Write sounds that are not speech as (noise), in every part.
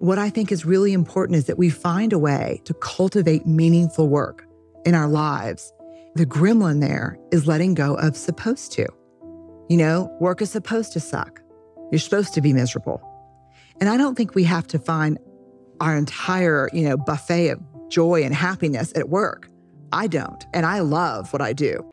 what I think is really important is that we find a way to cultivate meaningful work in our lives. The gremlin there is letting go of supposed to. You know, work is supposed to suck. You're supposed to be miserable. And I don't think we have to find our entire, you know, buffet of joy and happiness at work. I don't. And I love what I do.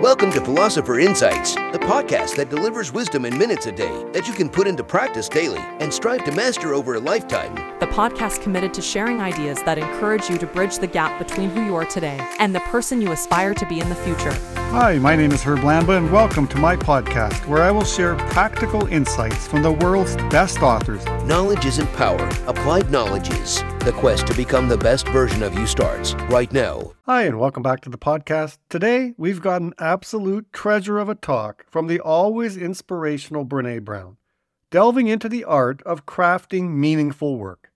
Welcome to Philosopher Insights, the podcast that delivers wisdom in minutes a day that you can put into practice daily and strive to master over a lifetime. The podcast committed to sharing ideas that encourage you to bridge the gap between who you are today and the person you aspire to be in the future. Hi, my name is Herb Lamba, and welcome to my podcast where I will share practical insights from the world's best authors. Knowledge isn't power, applied knowledge is. The quest to become the best version of you starts right now. Hi, and welcome back to the podcast. Today, we've got an absolute treasure of a talk from the always inspirational Brene Brown, delving into the art of crafting meaningful work.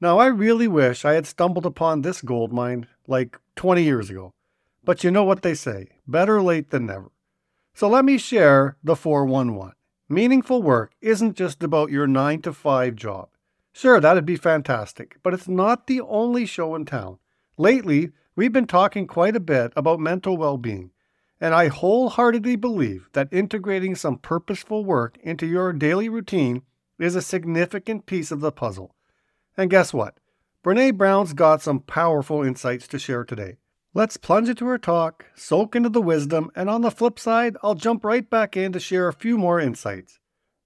Now, I really wish I had stumbled upon this gold mine like 20 years ago, but you know what they say better late than never. So let me share the 411. Meaningful work isn't just about your 9 to 5 job. Sure, that'd be fantastic, but it's not the only show in town. Lately, we've been talking quite a bit about mental well being, and I wholeheartedly believe that integrating some purposeful work into your daily routine is a significant piece of the puzzle. And guess what? Brene Brown's got some powerful insights to share today. Let's plunge into her talk, soak into the wisdom, and on the flip side, I'll jump right back in to share a few more insights.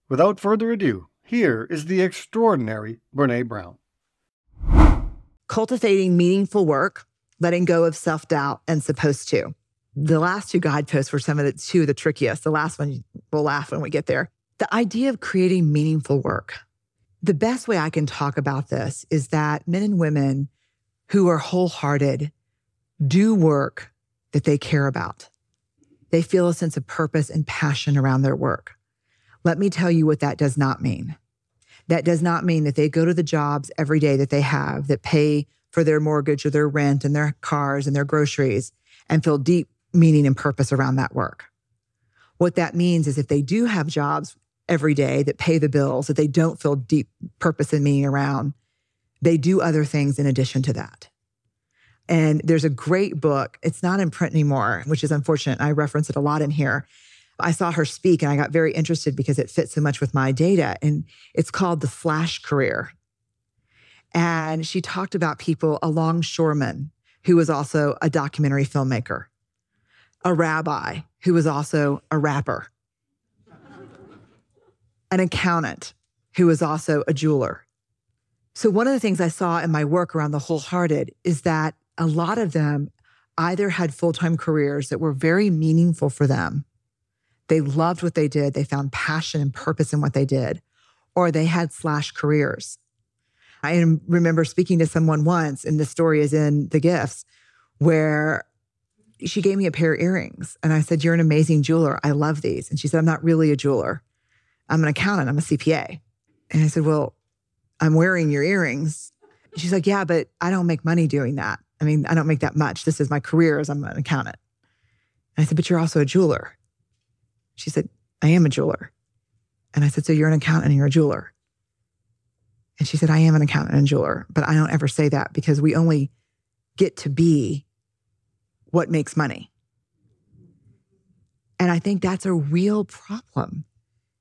Without further ado, here is the extraordinary Brene Brown. Cultivating meaningful work, letting go of self doubt, and supposed to. The last two guideposts were some of the two of the trickiest. The last one, we'll laugh when we get there. The idea of creating meaningful work. The best way I can talk about this is that men and women who are wholehearted do work that they care about. They feel a sense of purpose and passion around their work. Let me tell you what that does not mean. That does not mean that they go to the jobs every day that they have that pay for their mortgage or their rent and their cars and their groceries and feel deep meaning and purpose around that work. What that means is if they do have jobs every day that pay the bills that they don't feel deep purpose and meaning around, they do other things in addition to that. And there's a great book. It's not in print anymore, which is unfortunate. I reference it a lot in here. I saw her speak and I got very interested because it fits so much with my data. And it's called The Slash Career. And she talked about people, a longshoreman who was also a documentary filmmaker, a rabbi who was also a rapper, an accountant who was also a jeweler. So, one of the things I saw in my work around the wholehearted is that a lot of them either had full time careers that were very meaningful for them. They loved what they did, they found passion and purpose in what they did, or they had slash careers. I remember speaking to someone once, and the story is in the gifts, where she gave me a pair of earrings. And I said, You're an amazing jeweler. I love these. And she said, I'm not really a jeweler. I'm an accountant. I'm a CPA. And I said, Well, I'm wearing your earrings. She's like, Yeah, but I don't make money doing that. I mean, I don't make that much. This is my career as I'm an accountant. And I said, But you're also a jeweler. She said, I am a jeweler. And I said, So you're an accountant and you're a jeweler. And she said, I am an accountant and jeweler, but I don't ever say that because we only get to be what makes money. And I think that's a real problem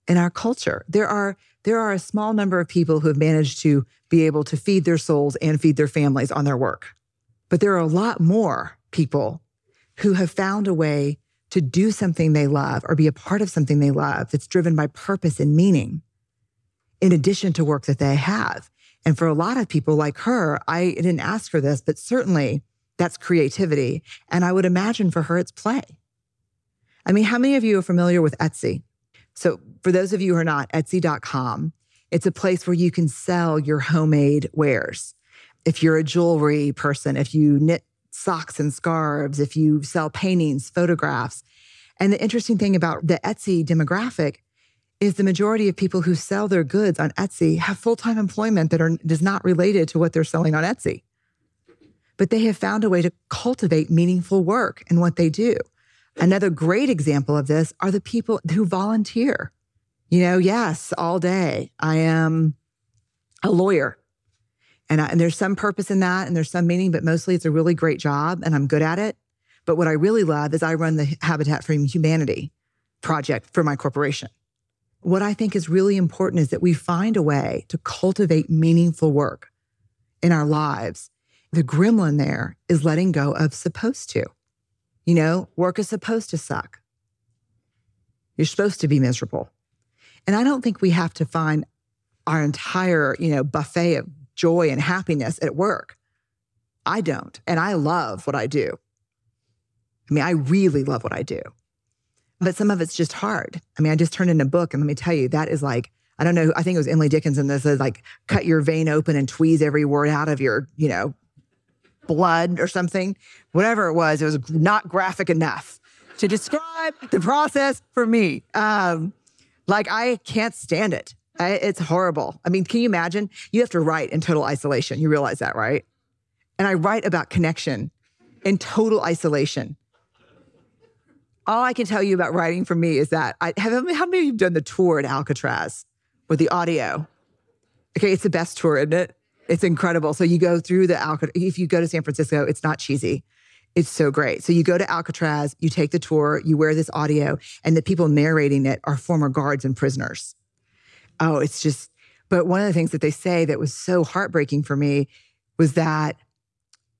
in our culture. There are there are a small number of people who have managed to be able to feed their souls and feed their families on their work. But there are a lot more people who have found a way to do something they love or be a part of something they love that's driven by purpose and meaning, in addition to work that they have. And for a lot of people like her, I didn't ask for this, but certainly that's creativity. And I would imagine for her, it's play. I mean, how many of you are familiar with Etsy? So, for those of you who are not, Etsy.com, it's a place where you can sell your homemade wares. If you're a jewelry person, if you knit socks and scarves, if you sell paintings, photographs. And the interesting thing about the Etsy demographic is the majority of people who sell their goods on Etsy have full-time employment that are is not related to what they're selling on Etsy. But they have found a way to cultivate meaningful work in what they do. Another great example of this are the people who volunteer. You know, yes, all day. I am a lawyer. And, I, and there's some purpose in that and there's some meaning, but mostly it's a really great job and I'm good at it. But what I really love is I run the Habitat for Humanity project for my corporation. What I think is really important is that we find a way to cultivate meaningful work in our lives. The gremlin there is letting go of supposed to. You know, work is supposed to suck. You're supposed to be miserable. And I don't think we have to find our entire, you know, buffet of joy and happiness at work. I don't. And I love what I do. I mean, I really love what I do. But some of it's just hard. I mean, I just turned in a book and let me tell you, that is like, I don't know, I think it was Emily Dickinson that says like cut your vein open and tweeze every word out of your, you know, blood or something. Whatever it was, it was not graphic enough to describe the process for me. Um, like I can't stand it. It's horrible. I mean, can you imagine? You have to write in total isolation. You realize that, right? And I write about connection in total isolation. All I can tell you about writing for me is that I have. How many of you have done the tour at Alcatraz with the audio? Okay, it's the best tour, isn't it? It's incredible. So you go through the Alcatraz. If you go to San Francisco, it's not cheesy. It's so great. So you go to Alcatraz, you take the tour, you wear this audio, and the people narrating it are former guards and prisoners. Oh, it's just, but one of the things that they say that was so heartbreaking for me was that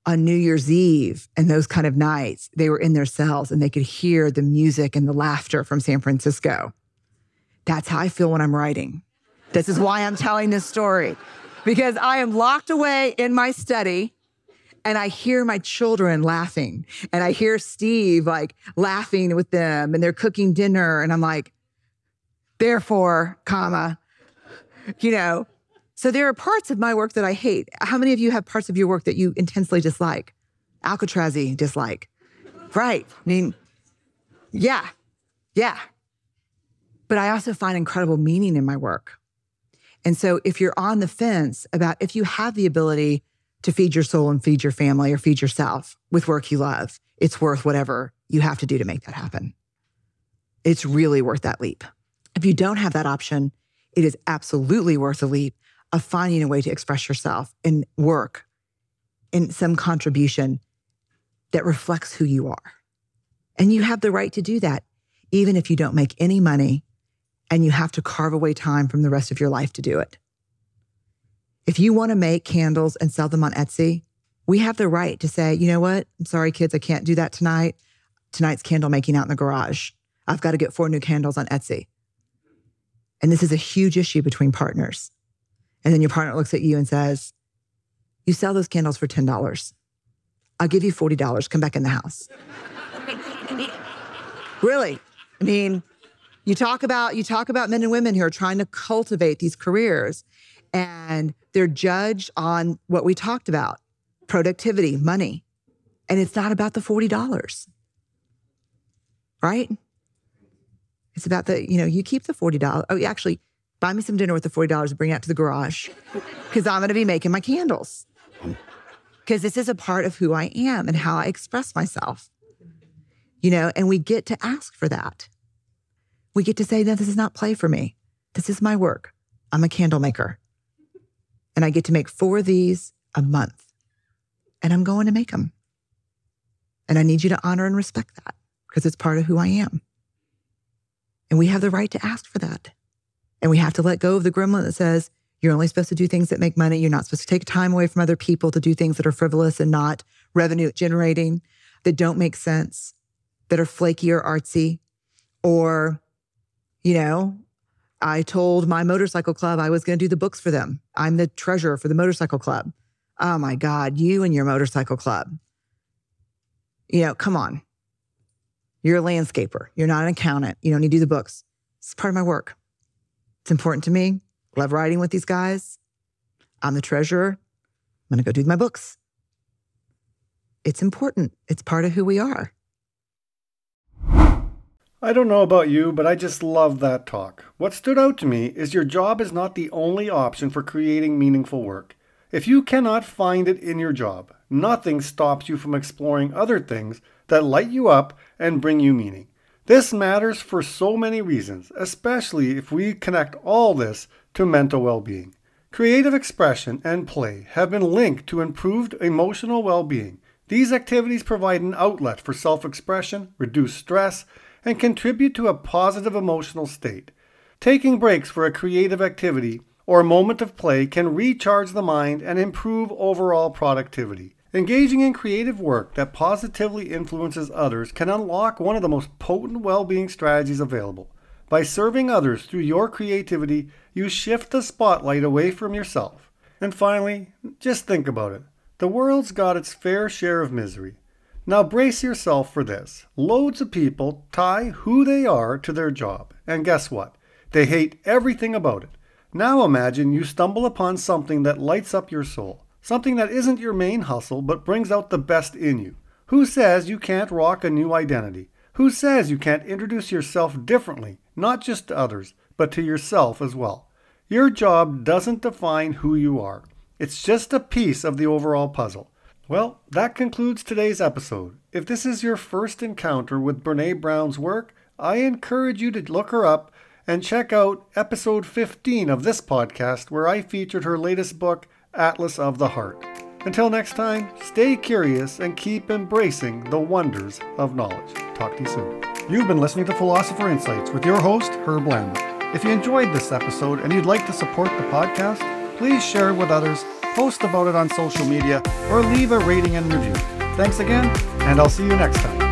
on New Year's Eve and those kind of nights, they were in their cells and they could hear the music and the laughter from San Francisco. That's how I feel when I'm writing. This is why I'm telling this story because I am locked away in my study and I hear my children laughing and I hear Steve like laughing with them and they're cooking dinner and I'm like, therefore, comma, you know. So there are parts of my work that I hate. How many of you have parts of your work that you intensely dislike? Alcatrazy dislike. Right. I mean, yeah. Yeah. But I also find incredible meaning in my work. And so if you're on the fence about if you have the ability to feed your soul and feed your family or feed yourself with work you love, it's worth whatever you have to do to make that happen. It's really worth that leap. If you don't have that option, it is absolutely worth a leap of finding a way to express yourself in work, in some contribution that reflects who you are. And you have the right to do that, even if you don't make any money and you have to carve away time from the rest of your life to do it. If you want to make candles and sell them on Etsy, we have the right to say, you know what? I'm sorry, kids, I can't do that tonight. Tonight's candle making out in the garage. I've got to get four new candles on Etsy. And this is a huge issue between partners. And then your partner looks at you and says, You sell those candles for $10. I'll give you $40. Come back in the house. (laughs) really? I mean, you talk about you talk about men and women who are trying to cultivate these careers and they're judged on what we talked about, productivity, money. And it's not about the $40. Right? It's about the, you know, you keep the $40. Oh, actually, buy me some dinner with the $40 and bring it out to the garage because I'm going to be making my candles. Mm. Because this is a part of who I am and how I express myself. You know, and we get to ask for that. We get to say, no, this is not play for me. This is my work. I'm a candle maker. And I get to make four of these a month. And I'm going to make them. And I need you to honor and respect that because it's part of who I am. And we have the right to ask for that. And we have to let go of the gremlin that says, you're only supposed to do things that make money. You're not supposed to take time away from other people to do things that are frivolous and not revenue generating, that don't make sense, that are flaky or artsy. Or, you know, I told my motorcycle club I was going to do the books for them. I'm the treasurer for the motorcycle club. Oh my God, you and your motorcycle club. You know, come on. You're a landscaper. You're not an accountant. You don't need to do the books. It's part of my work. It's important to me. Love writing with these guys. I'm the treasurer. I'm going to go do my books. It's important. It's part of who we are. I don't know about you, but I just love that talk. What stood out to me is your job is not the only option for creating meaningful work. If you cannot find it in your job, nothing stops you from exploring other things that light you up and bring you meaning. This matters for so many reasons, especially if we connect all this to mental well being. Creative expression and play have been linked to improved emotional well being. These activities provide an outlet for self expression, reduce stress, and contribute to a positive emotional state. Taking breaks for a creative activity or a moment of play can recharge the mind and improve overall productivity. Engaging in creative work that positively influences others can unlock one of the most potent well being strategies available. By serving others through your creativity, you shift the spotlight away from yourself. And finally, just think about it. The world's got its fair share of misery. Now brace yourself for this. Loads of people tie who they are to their job. And guess what? They hate everything about it. Now imagine you stumble upon something that lights up your soul. Something that isn't your main hustle but brings out the best in you. Who says you can't rock a new identity? Who says you can't introduce yourself differently, not just to others, but to yourself as well? Your job doesn't define who you are. It's just a piece of the overall puzzle. Well, that concludes today's episode. If this is your first encounter with Brene Brown's work, I encourage you to look her up and check out episode 15 of this podcast, where I featured her latest book, Atlas of the Heart. Until next time, stay curious and keep embracing the wonders of knowledge. Talk to you soon. You've been listening to Philosopher Insights with your host, Herb Lambert. If you enjoyed this episode and you'd like to support the podcast, please share it with others, post about it on social media, or leave a rating and review. Thanks again, and I'll see you next time.